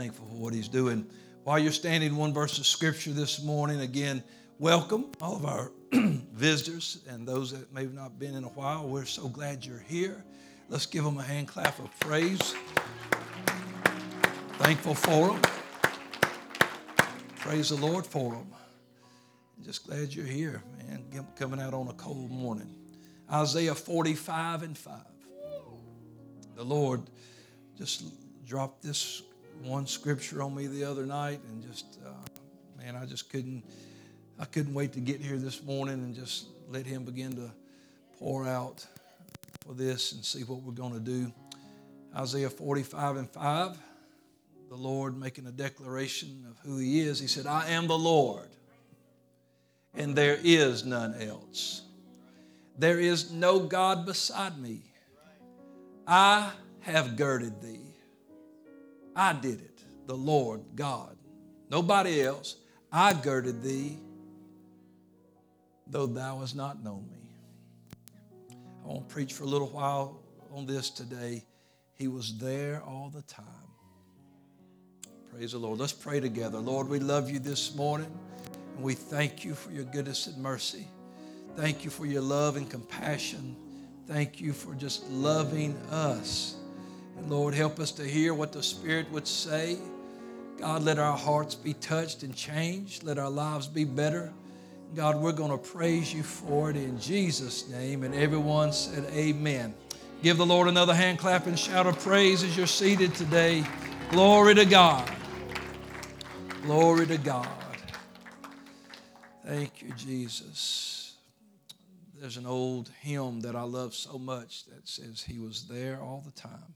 thankful for what He's doing. While you're standing, one verse of Scripture this morning, again, welcome all of our visitors and those that may have not been in a while. We're so glad you're here. Let's give them a hand clap of praise. Thankful for them. Praise the Lord for them. Just glad you're here, man, coming out on a cold morning. Isaiah 45 and 5. The Lord just dropped this one scripture on me the other night, and just, uh, man, I just couldn't, I couldn't wait to get here this morning and just let Him begin to pour out for this and see what we're going to do. Isaiah 45 and 5, the Lord making a declaration of who He is. He said, I am the Lord, and there is none else. There is no God beside me. I have girded thee. I did it, the Lord God. Nobody else. I girded thee, though thou hast not known me. I want to preach for a little while on this today. He was there all the time. Praise the Lord. Let's pray together. Lord, we love you this morning, and we thank you for your goodness and mercy. Thank you for your love and compassion. Thank you for just loving us. And Lord, help us to hear what the Spirit would say. God, let our hearts be touched and changed. Let our lives be better. God, we're going to praise you for it in Jesus' name. And everyone said, Amen. Give the Lord another hand clap and shout of praise as you're seated today. Glory to God. Glory to God. Thank you, Jesus. There's an old hymn that I love so much that says, He was there all the time.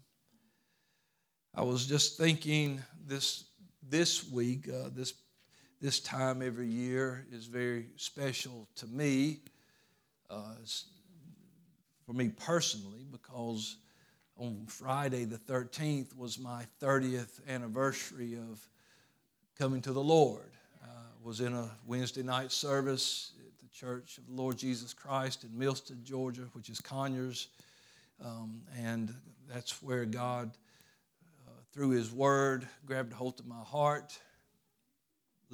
I was just thinking this this week, uh, this this time every year is very special to me, uh, for me personally, because on Friday the 13th was my 30th anniversary of coming to the Lord. Uh, was in a Wednesday night service at the Church of the Lord Jesus Christ in Milstead, Georgia, which is Conyers, um, and that's where God, through His Word, grabbed a hold of my heart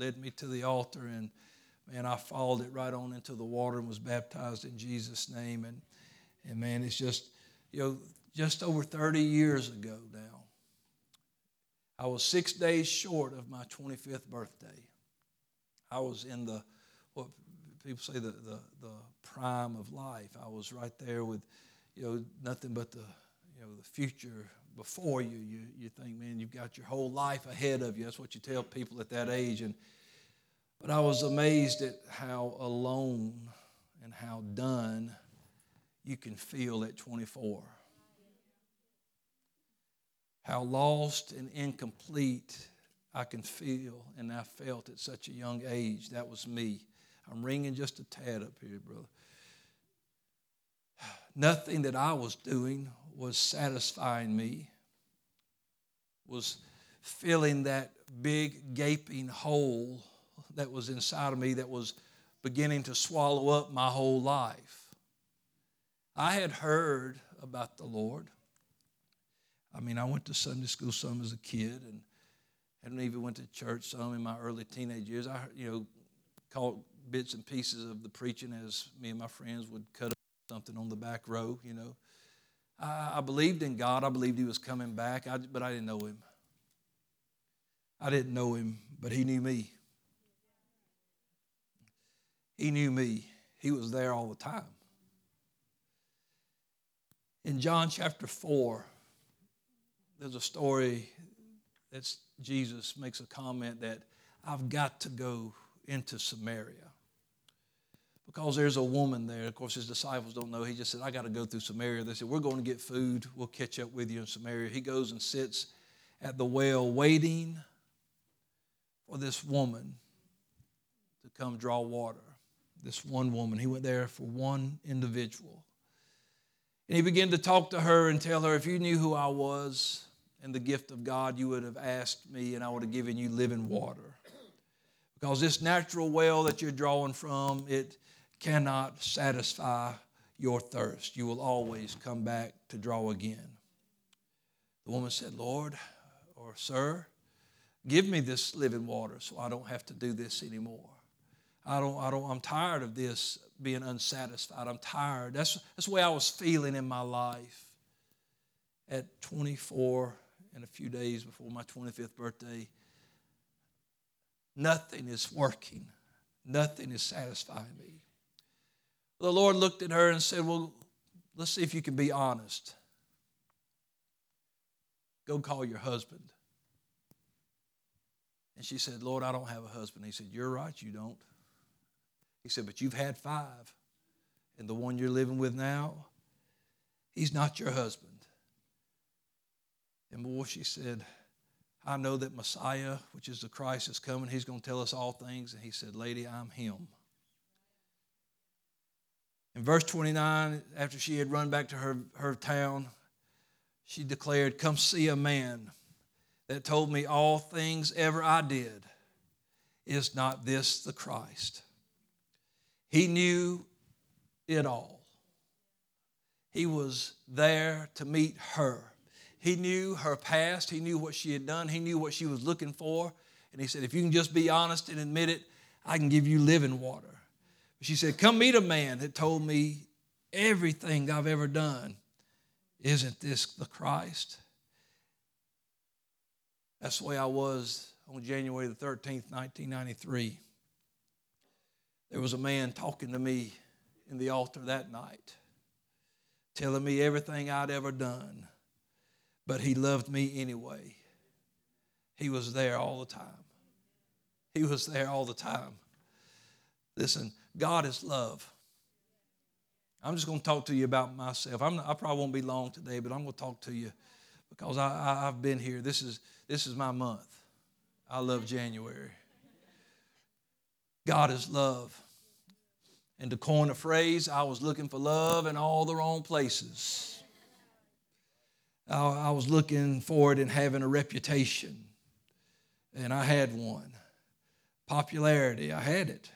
led me to the altar, and man, I followed it right on into the water and was baptized in Jesus' name. And, and man, it's just, you know, just over 30 years ago now. I was six days short of my 25th birthday. I was in the, what people say, the, the, the prime of life. I was right there with, you know, nothing but the, you know, the future before you. You, you think, man, you've got your whole life ahead of you. That's what you tell people at that age. And, but I was amazed at how alone and how done you can feel at 24. How lost and incomplete I can feel, and I felt at such a young age. That was me. I'm ringing just a tad up here, brother. Nothing that I was doing was satisfying me, was filling that big gaping hole that was inside of me that was beginning to swallow up my whole life. I had heard about the Lord. I mean, I went to Sunday school some as a kid and and even went to church some in my early teenage years. I, you know, caught bits and pieces of the preaching as me and my friends would cut up something on the back row, you know. I, I believed in God. I believed He was coming back, I, but I didn't know Him. I didn't know Him, but He knew me. He knew me. He was there all the time. In John chapter 4, there's a story that Jesus makes a comment that I've got to go into Samaria because there's a woman there. Of course, his disciples don't know. He just said, I got to go through Samaria. They said, We're going to get food. We'll catch up with you in Samaria. He goes and sits at the well waiting for this woman to come draw water. This one woman. He went there for one individual. And he began to talk to her and tell her, If you knew who I was and the gift of God, you would have asked me, and I would have given you living water. Because this natural well that you're drawing from, it cannot satisfy your thirst. You will always come back to draw again. The woman said, Lord or Sir, Give me this living water so I don't have to do this anymore. I don't, I don't, I'm tired of this being unsatisfied. I'm tired. That's, that's the way I was feeling in my life at 24 and a few days before my 25th birthday. Nothing is working. Nothing is satisfying me. The Lord looked at her and said, Well, let's see if you can be honest. Go call your husband. And she said, Lord, I don't have a husband. He said, You're right, you don't. He said, But you've had five. And the one you're living with now, he's not your husband. And boy, she said, I know that Messiah, which is the Christ, is coming. He's going to tell us all things. And he said, Lady, I'm him. In verse 29, after she had run back to her, her town, she declared, Come see a man that told me all things ever I did. Is not this the Christ? He knew it all. He was there to meet her. He knew her past. He knew what she had done. He knew what she was looking for. And he said, If you can just be honest and admit it, I can give you living water. She said, Come meet a man that told me everything I've ever done. Isn't this the Christ? That's the way I was on January the 13th, 1993. There was a man talking to me in the altar that night, telling me everything I'd ever done, but he loved me anyway. He was there all the time. He was there all the time. Listen, God is love. I'm just going to talk to you about myself. I probably won't be long today, but I'm going to talk to you because I, I've been here. This is, this is my month. I love January. God is love. And to coin a phrase, I was looking for love in all the wrong places. I, I was looking for it in having a reputation, and I had one. Popularity, I had it.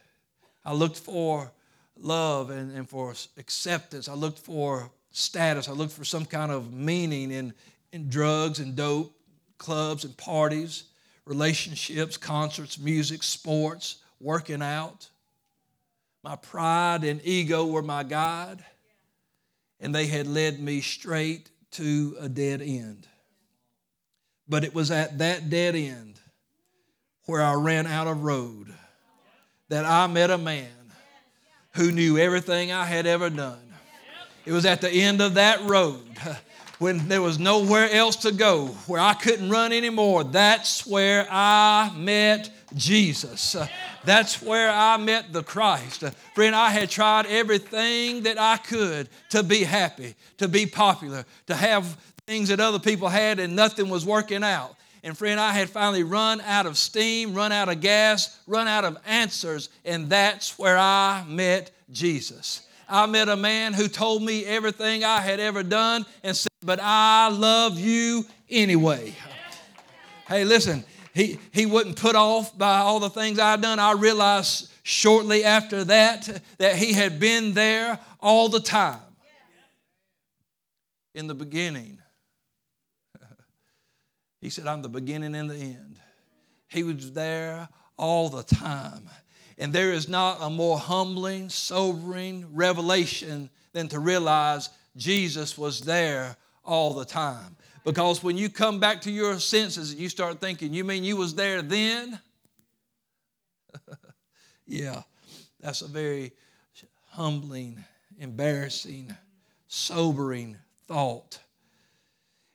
I looked for love and, and for acceptance. I looked for status. I looked for some kind of meaning in, in drugs and dope, clubs and parties, relationships, concerts, music, sports, working out. My pride and ego were my guide, and they had led me straight to a dead end. But it was at that dead end where I ran out of road that I met a man who knew everything I had ever done. It was at the end of that road when there was nowhere else to go, where I couldn't run anymore. That's where I met Jesus. That's where I met the Christ. Friend, I had tried everything that I could to be happy, to be popular, to have things that other people had, and nothing was working out. And friend, I had finally run out of steam, run out of gas, run out of answers, and that's where I met Jesus. I met a man who told me everything I had ever done and said, But I love you anyway. Hey, listen, he, he wasn't put off by all the things I'd done. I realized shortly after that that he had been there all the time. In the beginning, he said, I'm the beginning and the end. He was there all the time. And there is not a more humbling, sobering revelation than to realize Jesus was there all the time. Because when you come back to your senses and you start thinking, you mean you was there then? yeah, that's a very humbling, embarrassing, sobering thought.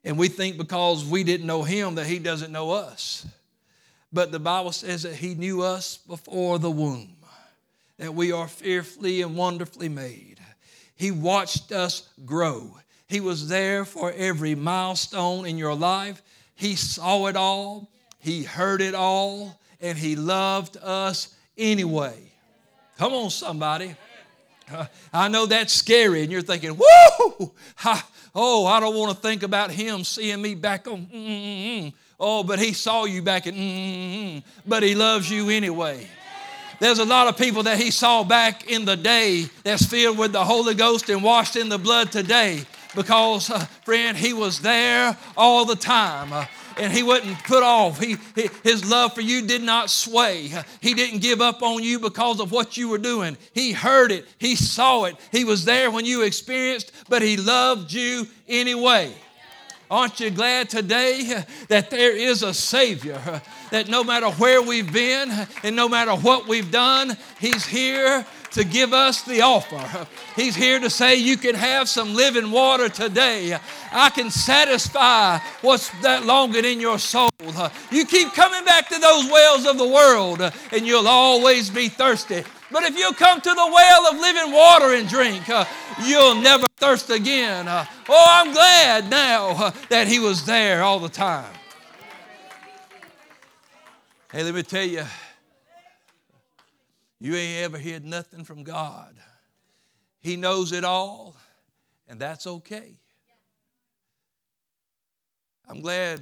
And we think because we didn't know him that he doesn't know us. But the Bible says that he knew us before the womb, that we are fearfully and wonderfully made. He watched us grow. He was there for every milestone in your life. He saw it all, He heard it all, and He loved us anyway. Come on, somebody. I know that's scary, and you're thinking, whoo, oh, I don't want to think about him seeing me back on. Mm-mm-mm. Oh, but he saw you back in, mm-mm-mm. but he loves you anyway. There's a lot of people that he saw back in the day that's filled with the Holy Ghost and washed in the blood today because, uh, friend, he was there all the time. Uh, and he wasn't put off. He, his love for you did not sway. He didn't give up on you because of what you were doing. He heard it, he saw it, he was there when you experienced, but he loved you anyway. Aren't you glad today that there is a Savior? That no matter where we've been and no matter what we've done, He's here to give us the offer. He's here to say, You can have some living water today. I can satisfy what's that longing in your soul. You keep coming back to those wells of the world, and you'll always be thirsty. But if you come to the well of living water and drink, uh, you'll never thirst again. Uh, oh, I'm glad now uh, that He was there all the time. Hey, let me tell you, you ain't ever heard nothing from God. He knows it all, and that's okay. I'm glad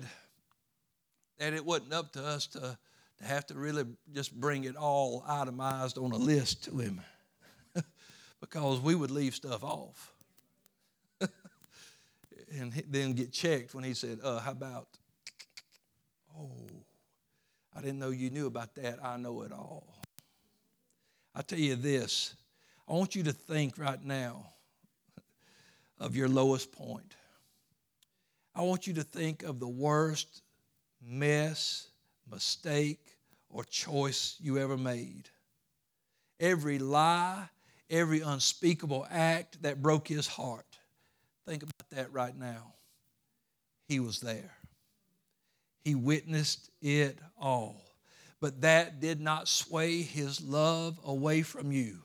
that it wasn't up to us to to have to really just bring it all itemized on a list to him because we would leave stuff off and then get checked when he said, uh, How about, oh, I didn't know you knew about that. I know it all. I tell you this I want you to think right now of your lowest point. I want you to think of the worst mess mistake, or choice you ever made. Every lie, every unspeakable act that broke his heart. Think about that right now. He was there, he witnessed it all. But that did not sway his love away from you.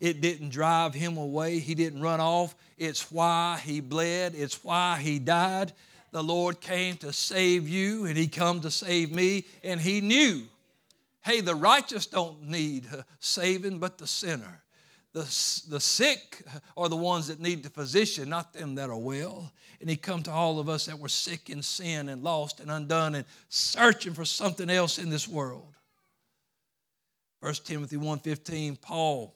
It didn't drive him away. He didn't run off. It's why he bled. It's why he died the Lord came to save you and he come to save me and he knew hey the righteous don't need saving but the sinner the, the sick are the ones that need the physician not them that are well. And he come to all of us that were sick in sin and lost and undone and searching for something else in this world. 1 timothy 1.15 paul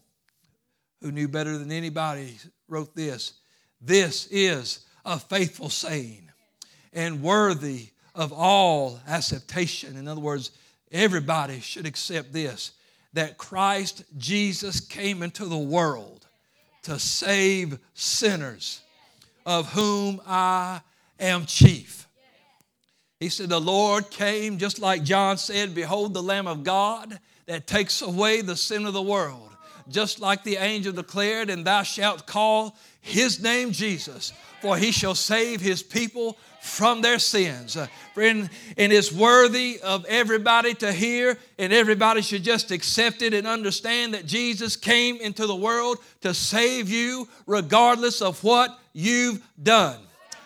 who knew better than anybody wrote this this is a faithful saying and worthy of all acceptation. In other words, everybody should accept this that Christ Jesus came into the world to save sinners, of whom I am chief. He said, The Lord came, just like John said, Behold the Lamb of God that takes away the sin of the world. Just like the angel declared, And thou shalt call his name Jesus, for he shall save his people from their sins. Uh, friend, and it's worthy of everybody to hear, and everybody should just accept it and understand that Jesus came into the world to save you regardless of what you've done.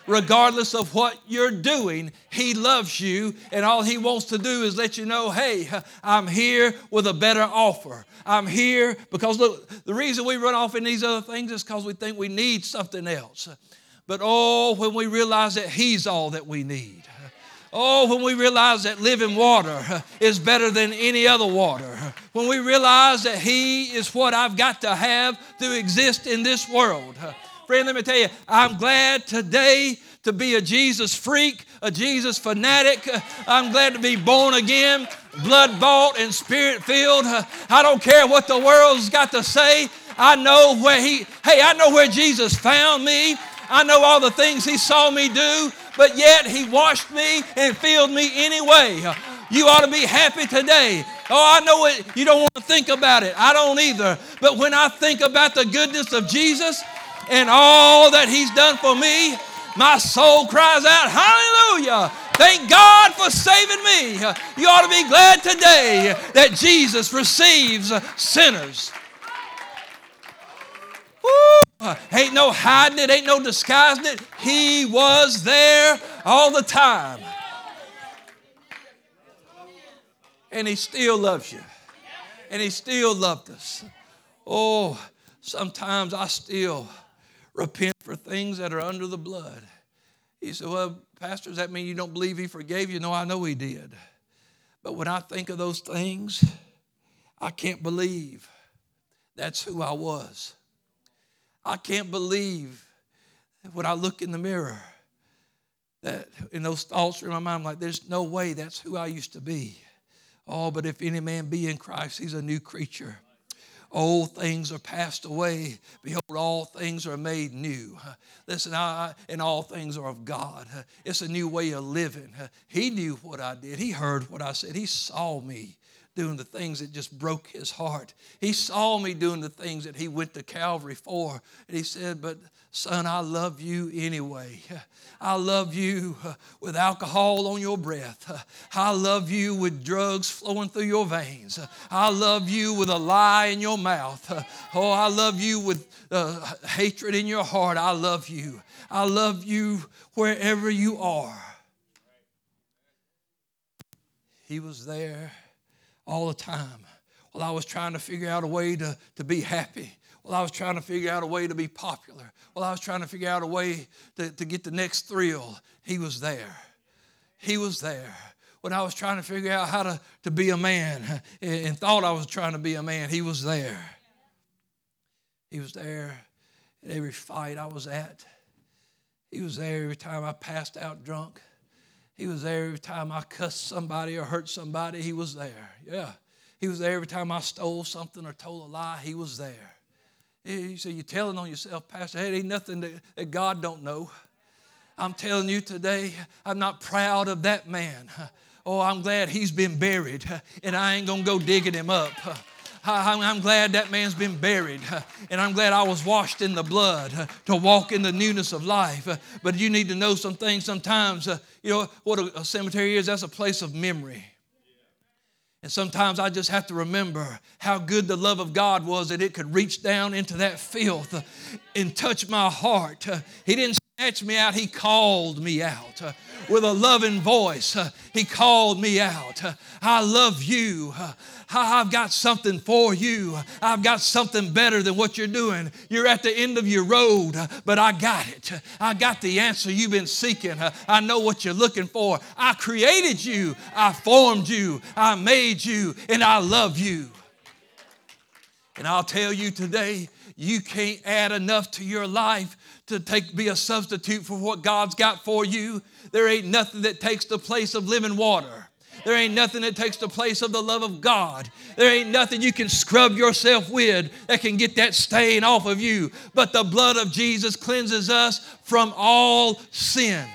Regardless of what you're doing, He loves you, and all He wants to do is let you know hey, I'm here with a better offer. I'm here because look, the reason we run off in these other things is because we think we need something else. But oh, when we realize that He's all that we need. Oh, when we realize that living water is better than any other water. When we realize that He is what I've got to have to exist in this world. Friend, let me tell you, I'm glad today to be a Jesus freak, a Jesus fanatic. I'm glad to be born again, blood bought, and spirit filled. I don't care what the world's got to say. I know where He, hey, I know where Jesus found me. I know all the things He saw me do, but yet He washed me and filled me anyway. You ought to be happy today. Oh, I know it. You don't want to think about it. I don't either. But when I think about the goodness of Jesus and all that He's done for me, my soul cries out, Hallelujah! Thank God for saving me. You ought to be glad today that Jesus receives sinners. Woo! Ain't no hiding it, ain't no disguising it. He was there all the time. And He still loves you. And He still loved us. Oh, sometimes I still repent for things that are under the blood. He said, Well, Pastor, does that mean you don't believe He forgave you? No, I know He did. But when I think of those things, I can't believe that's who I was. I can't believe when I look in the mirror that in those thoughts in my mind, I'm like, there's no way that's who I used to be. Oh, but if any man be in Christ, he's a new creature. Old things are passed away. Behold, all things are made new. Listen, I, and all things are of God. It's a new way of living. He knew what I did. He heard what I said. He saw me doing the things that just broke his heart. He saw me doing the things that he went to Calvary for. And he said, But Son, I love you anyway. I love you with alcohol on your breath. I love you with drugs flowing through your veins. I love you with a lie in your mouth. Oh, I love you with uh, hatred in your heart. I love you. I love you wherever you are. He was there all the time while I was trying to figure out a way to, to be happy well, I was trying to figure out a way to be popular. Well, I was trying to figure out a way to, to get the next thrill. He was there. He was there. When I was trying to figure out how to, to be a man and thought I was trying to be a man, he was there. He was there at every fight I was at. He was there every time I passed out drunk. He was there every time I cussed somebody or hurt somebody. He was there. Yeah. He was there every time I stole something or told a lie. He was there. You say, You're telling on yourself, Pastor. Hey, ain't nothing that, that God don't know. I'm telling you today, I'm not proud of that man. Oh, I'm glad he's been buried, and I ain't gonna go digging him up. I'm glad that man's been buried, and I'm glad I was washed in the blood to walk in the newness of life. But you need to know some things sometimes. You know what a cemetery is? That's a place of memory. And sometimes I just have to remember how good the love of God was that it could reach down into that filth and touch my heart. He didn't snatch me out, He called me out uh, with a loving voice. Uh, he called me out. Uh, I love you. I've got something for you. I've got something better than what you're doing. You're at the end of your road, but I got it. I got the answer you've been seeking. I know what you're looking for. I created you, I formed you, I made you, and I love you. And I'll tell you today, you can't add enough to your life to take be a substitute for what God's got for you. There ain't nothing that takes the place of living water. There ain't nothing that takes the place of the love of God. There ain't nothing you can scrub yourself with that can get that stain off of you. But the blood of Jesus cleanses us from all sin.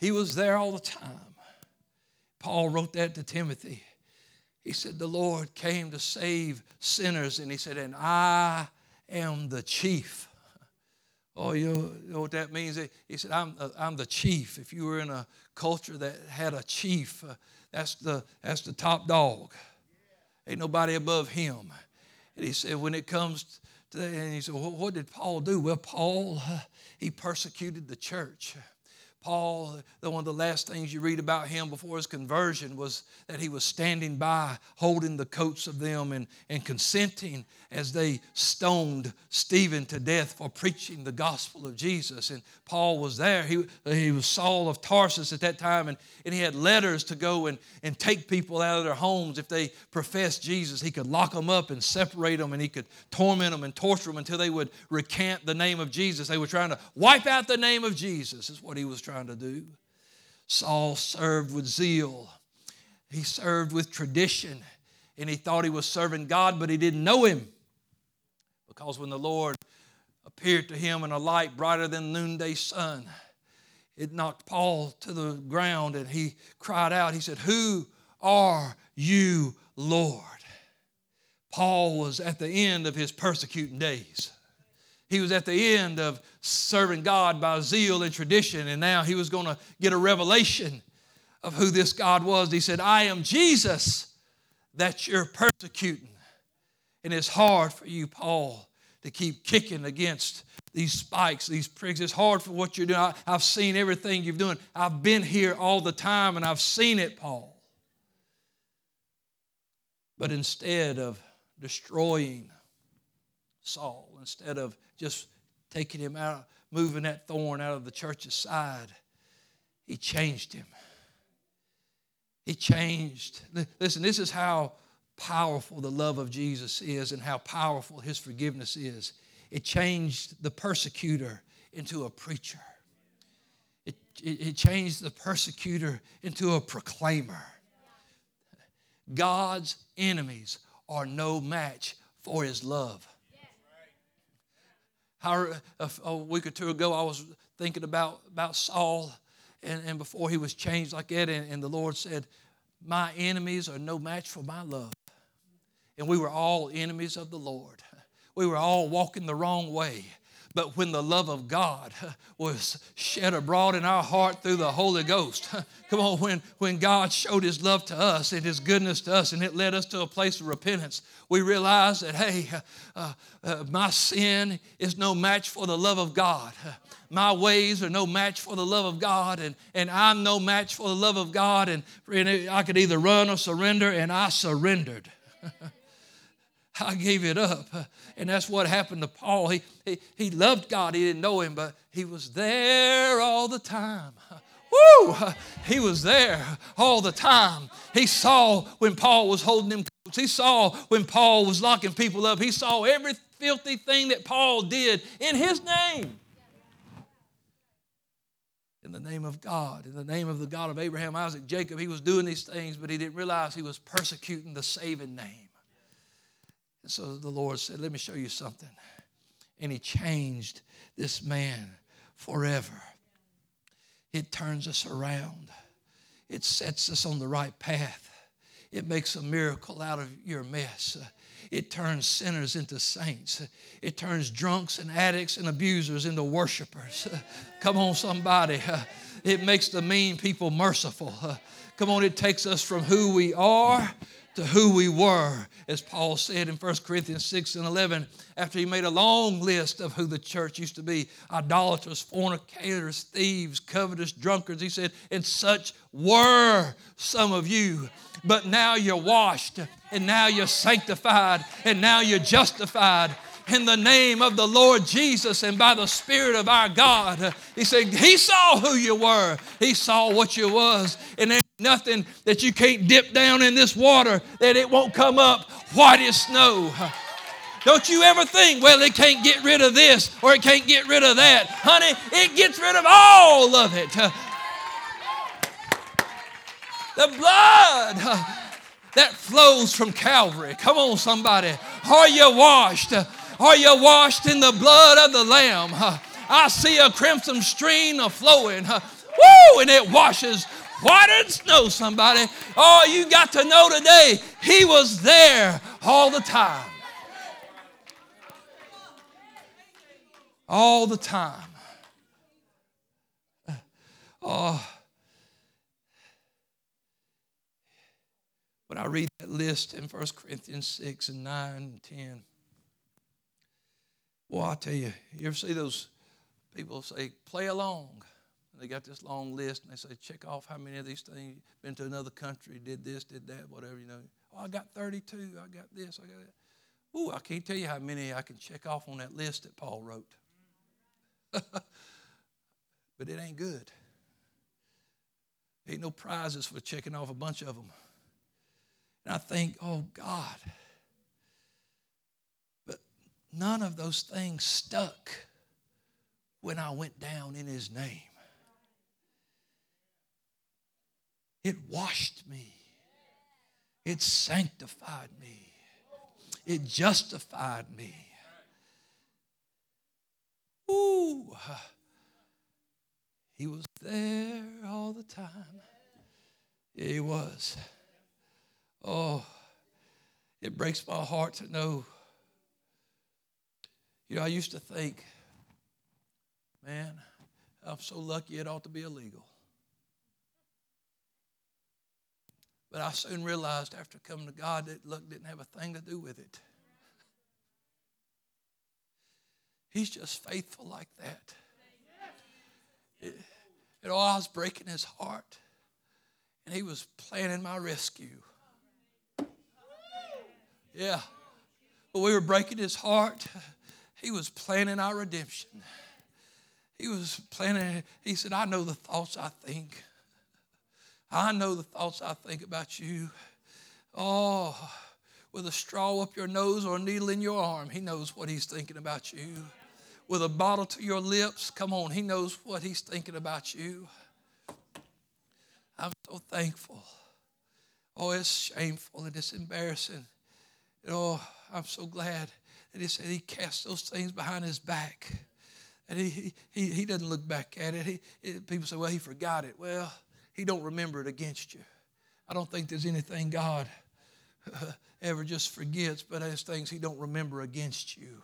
He was there all the time. Paul wrote that to Timothy. He said, The Lord came to save sinners, and he said, And I am the chief Oh, you know, what that means? He said, I'm, uh, I'm the chief. If you were in a culture that had a chief, uh, that's, the, that's the top dog. Ain't nobody above him. And he said, when it comes to that, and he said, well, what did Paul do? Well, Paul, uh, he persecuted the church. Paul, one of the last things you read about him before his conversion was that he was standing by, holding the coats of them and, and consenting as they stoned Stephen to death for preaching the gospel of Jesus. And Paul was there. He, he was Saul of Tarsus at that time, and, and he had letters to go and, and take people out of their homes if they professed Jesus. He could lock them up and separate them, and he could torment them and torture them until they would recant the name of Jesus. They were trying to wipe out the name of Jesus, is what he was trying to do. Saul served with zeal, he served with tradition, and he thought he was serving God, but he didn't know him. Because when the Lord appeared to him in a light brighter than noonday sun, it knocked Paul to the ground and he cried out. He said, Who are you, Lord? Paul was at the end of his persecuting days. He was at the end of serving God by zeal and tradition, and now he was going to get a revelation of who this God was. He said, I am Jesus that you're persecuting. And it's hard for you, Paul, to keep kicking against these spikes, these pricks. It's hard for what you're doing. I, have seen everything you've doing. I've been here all the time and I've seen it, Paul. But instead of destroying Saul, instead of just taking him out, moving that thorn out of the church's side, he changed him. He changed. Listen, this is how powerful the love of Jesus is and how powerful his forgiveness is. it changed the persecutor into a preacher. It, it, it changed the persecutor into a proclaimer. God's enemies are no match for his love. How, uh, a week or two ago, I was thinking about, about Saul, and, and before he was changed like that, and, and the Lord said, My enemies are no match for my love. And we were all enemies of the Lord. We were all walking the wrong way. But when the love of God was shed abroad in our heart through the Holy Ghost, come on, when, when God showed His love to us and His goodness to us, and it led us to a place of repentance, we realized that, hey, uh, uh, my sin is no match for the love of God. My ways are no match for the love of God, and, and I'm no match for the love of God. And, and I could either run or surrender, and I surrendered. I gave it up. And that's what happened to Paul. He, he, he loved God. He didn't know him, but he was there all the time. Woo! He was there all the time. He saw when Paul was holding him close. He saw when Paul was locking people up. He saw every filthy thing that Paul did in his name. In the name of God, in the name of the God of Abraham, Isaac, Jacob, he was doing these things, but he didn't realize he was persecuting the saving name. And so the Lord said, Let me show you something. And He changed this man forever. It turns us around, it sets us on the right path. It makes a miracle out of your mess. It turns sinners into saints. It turns drunks and addicts and abusers into worshipers. Come on, somebody. It makes the mean people merciful. Come on, it takes us from who we are to who we were, as Paul said in 1 Corinthians 6 and 11, after he made a long list of who the church used to be idolaters, fornicators, thieves, covetous, drunkards. He said, And such were some of you, but now you're washed, and now you're sanctified, and now you're justified in the name of the Lord Jesus and by the Spirit of our God. He said, He saw who you were, He saw what you was, and nothing that you can't dip down in this water that it won't come up white as snow. Don't you ever think, well, it can't get rid of this or it can't get rid of that. Honey, it gets rid of all of it. The blood that flows from Calvary. Come on, somebody. Are you washed? Are you washed in the blood of the Lamb? I see a crimson stream flowing. Woo! And it washes white as snow, somebody. Oh, you got to know today, He was there all the time. All the time. Oh. When I read that list in 1 Corinthians 6 and 9 and 10, well, I tell you, you ever see those people say, play along? They got this long list and they say, check off how many of these things, been to another country, did this, did that, whatever, you know. Oh, I got 32, I got this, I got that. Ooh, I can't tell you how many I can check off on that list that Paul wrote. but it ain't good. Ain't no prizes for checking off a bunch of them. And I think, oh God, But None of those things stuck when I went down in his name. It washed me. It sanctified me. It justified me. Ooh, he was there all the time. He was. Oh, it breaks my heart to know you know, I used to think, man, I'm so lucky it ought to be illegal. But I soon realized after coming to God that luck didn't have a thing to do with it. He's just faithful like that. It, it all I was breaking his heart, and he was planning my rescue. Yeah. But we were breaking his heart. He was planning our redemption. He was planning, he said, I know the thoughts I think. I know the thoughts I think about you. Oh, with a straw up your nose or a needle in your arm, He knows what He's thinking about you. With a bottle to your lips, come on, He knows what He's thinking about you. I'm so thankful. Oh, it's shameful and it's embarrassing. Oh, I'm so glad that He said He cast those things behind His back. And he, he, he doesn't look back at it. He, it. People say, well, he forgot it. Well, he don't remember it against you. I don't think there's anything God ever just forgets, but there's things he don't remember against you.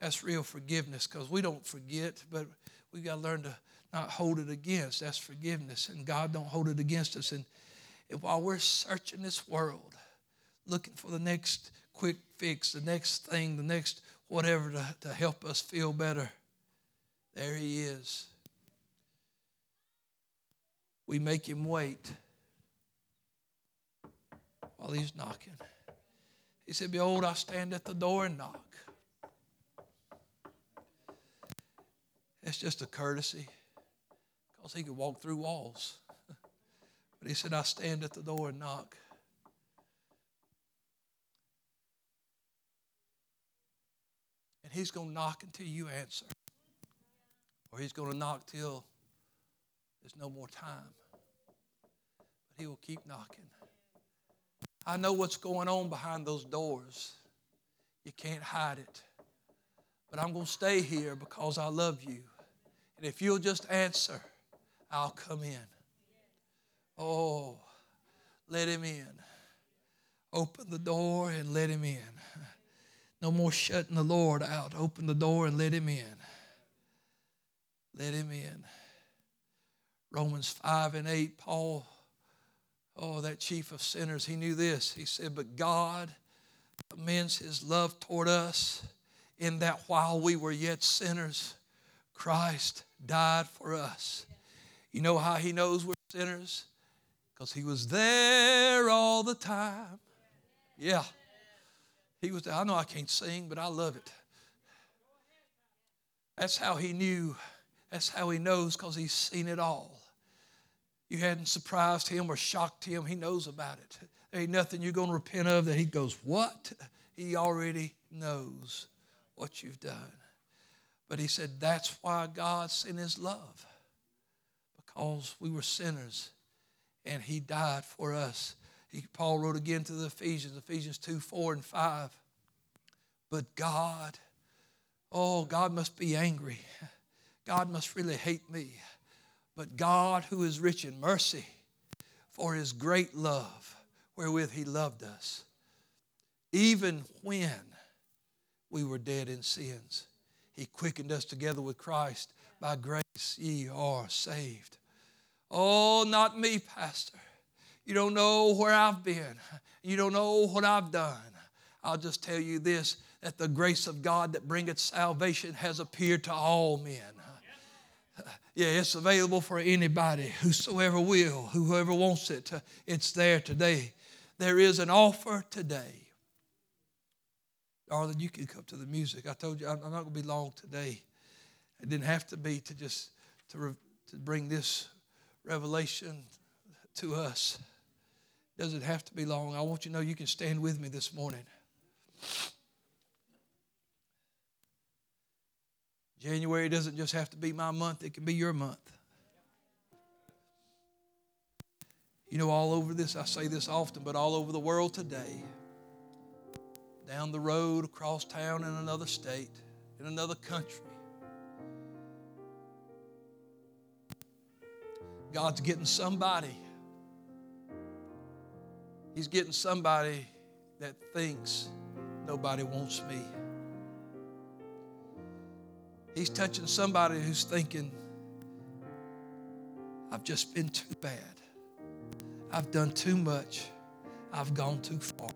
That's real forgiveness because we don't forget, but we got to learn to not hold it against. That's forgiveness, and God don't hold it against us. And, while we're searching this world, looking for the next quick fix, the next thing, the next whatever to, to help us feel better, there he is. We make him wait while he's knocking. He said, Behold, I stand at the door and knock. It's just a courtesy because he could walk through walls. but he said, I stand at the door and knock. And he's going to knock until you answer or he's going to knock till there's no more time. But he will keep knocking. I know what's going on behind those doors. You can't hide it. But I'm going to stay here because I love you. And if you'll just answer, I'll come in. Oh, let him in. Open the door and let him in. No more shutting the Lord out. Open the door and let him in. Let him in. Romans 5 and 8, Paul, oh, that chief of sinners, he knew this. He said, But God commends his love toward us in that while we were yet sinners, Christ died for us. You know how he knows we're sinners? Because he was there all the time. Yeah. He was there. I know I can't sing, but I love it. That's how he knew that's how he knows because he's seen it all. You hadn't surprised him or shocked him. He knows about it. There ain't nothing you're going to repent of that he goes, What? He already knows what you've done. But he said, That's why God sent his love. Because we were sinners and he died for us. He, Paul wrote again to the Ephesians, Ephesians 2 4 and 5. But God, oh, God must be angry God must really hate me. But God, who is rich in mercy, for his great love wherewith he loved us, even when we were dead in sins, he quickened us together with Christ. By grace ye are saved. Oh, not me, Pastor. You don't know where I've been. You don't know what I've done. I'll just tell you this that the grace of God that bringeth salvation has appeared to all men. Yeah, it's available for anybody, whosoever will, whoever wants it. It's there today. There is an offer today. Darling, you can come to the music. I told you I'm not going to be long today. It didn't have to be to just to, re, to bring this revelation to us. It doesn't have to be long. I want you to know you can stand with me this morning. January doesn't just have to be my month, it can be your month. You know, all over this, I say this often, but all over the world today, down the road, across town, in another state, in another country, God's getting somebody. He's getting somebody that thinks nobody wants me. He's touching somebody who's thinking, I've just been too bad. I've done too much. I've gone too far.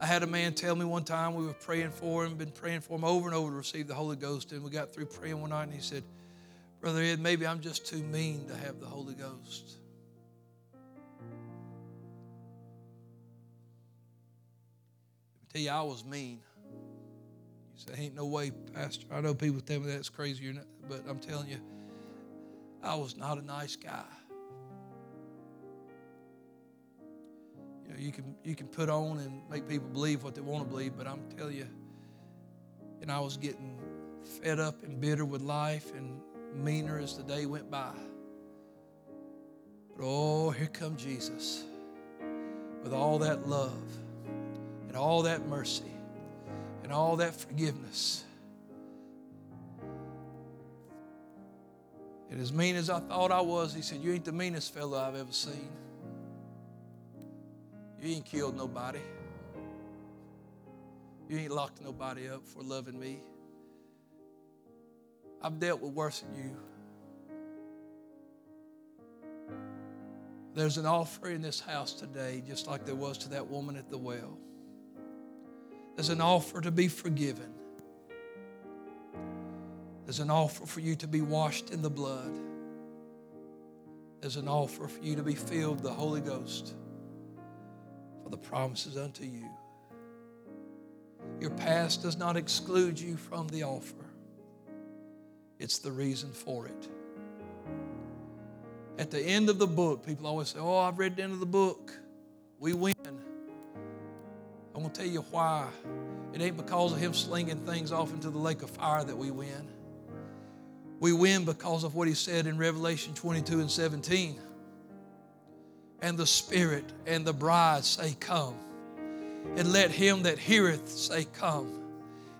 I had a man tell me one time we were praying for him, been praying for him over and over to receive the Holy Ghost, and we got through praying one night, and he said, Brother Ed, maybe I'm just too mean to have the Holy Ghost. I tell you, I was mean. Say, ain't no way, Pastor. I know people tell me that's crazy, but I'm telling you, I was not a nice guy. You know, you can you can put on and make people believe what they want to believe, but I'm telling you, and I was getting fed up and bitter with life and meaner as the day went by. But oh, here come Jesus with all that love and all that mercy and all that forgiveness. And as mean as I thought I was, he said, You ain't the meanest fellow I've ever seen. You ain't killed nobody. You ain't locked nobody up for loving me. I've dealt with worse than you. There's an offer in this house today, just like there was to that woman at the well. There's an offer to be forgiven. There's an offer for you to be washed in the blood. There's an offer for you to be filled with the Holy Ghost for the promises unto you. Your past does not exclude you from the offer, it's the reason for it. At the end of the book, people always say, Oh, I've read the end of the book. We win. I'm going to tell you why. It ain't because of him slinging things off into the lake of fire that we win. We win because of what he said in Revelation 22 and 17. And the Spirit and the bride say, Come. And let him that heareth say, Come.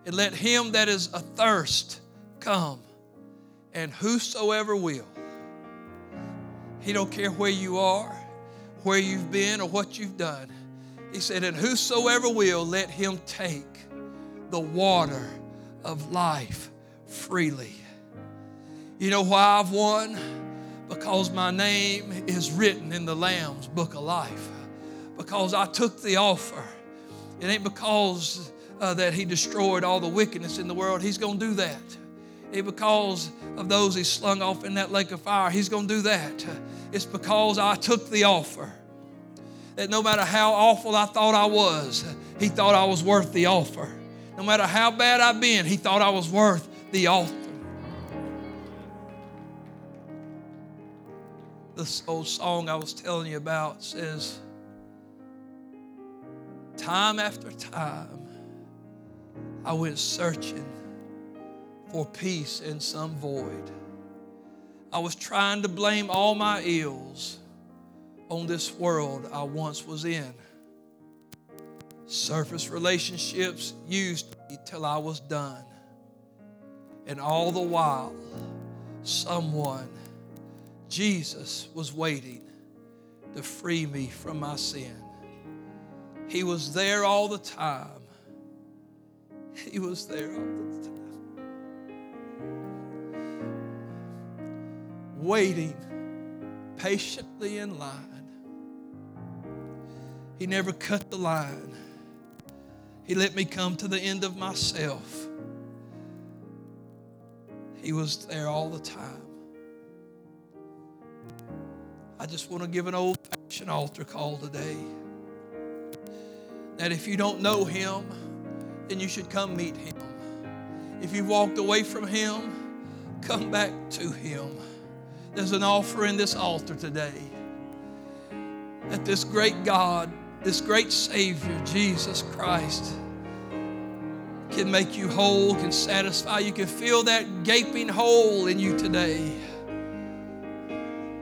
And let him that is athirst come. And whosoever will. He don't care where you are, where you've been, or what you've done. He said, And whosoever will, let him take the water of life freely. You know why I've won? Because my name is written in the Lamb's book of life. Because I took the offer. It ain't because uh, that he destroyed all the wickedness in the world. He's going to do that. It because of those he slung off in that lake of fire. He's going to do that. It's because I took the offer. That no matter how awful I thought I was, he thought I was worth the offer. No matter how bad I've been, he thought I was worth the offer. This old song I was telling you about says, Time after time, I went searching for peace in some void. I was trying to blame all my ills on this world I once was in. Surface relationships used me till I was done. And all the while, someone, Jesus, was waiting to free me from my sin. He was there all the time. He was there all the time. waiting patiently in line. He never cut the line. He let me come to the end of myself. He was there all the time. I just want to give an old fashioned altar call today. That if you don't know Him, then you should come meet Him. If you've walked away from Him, come back to Him. There's an offer in this altar today that this great God, this great Savior, Jesus Christ, can make you whole, can satisfy. You can fill that gaping hole in you today.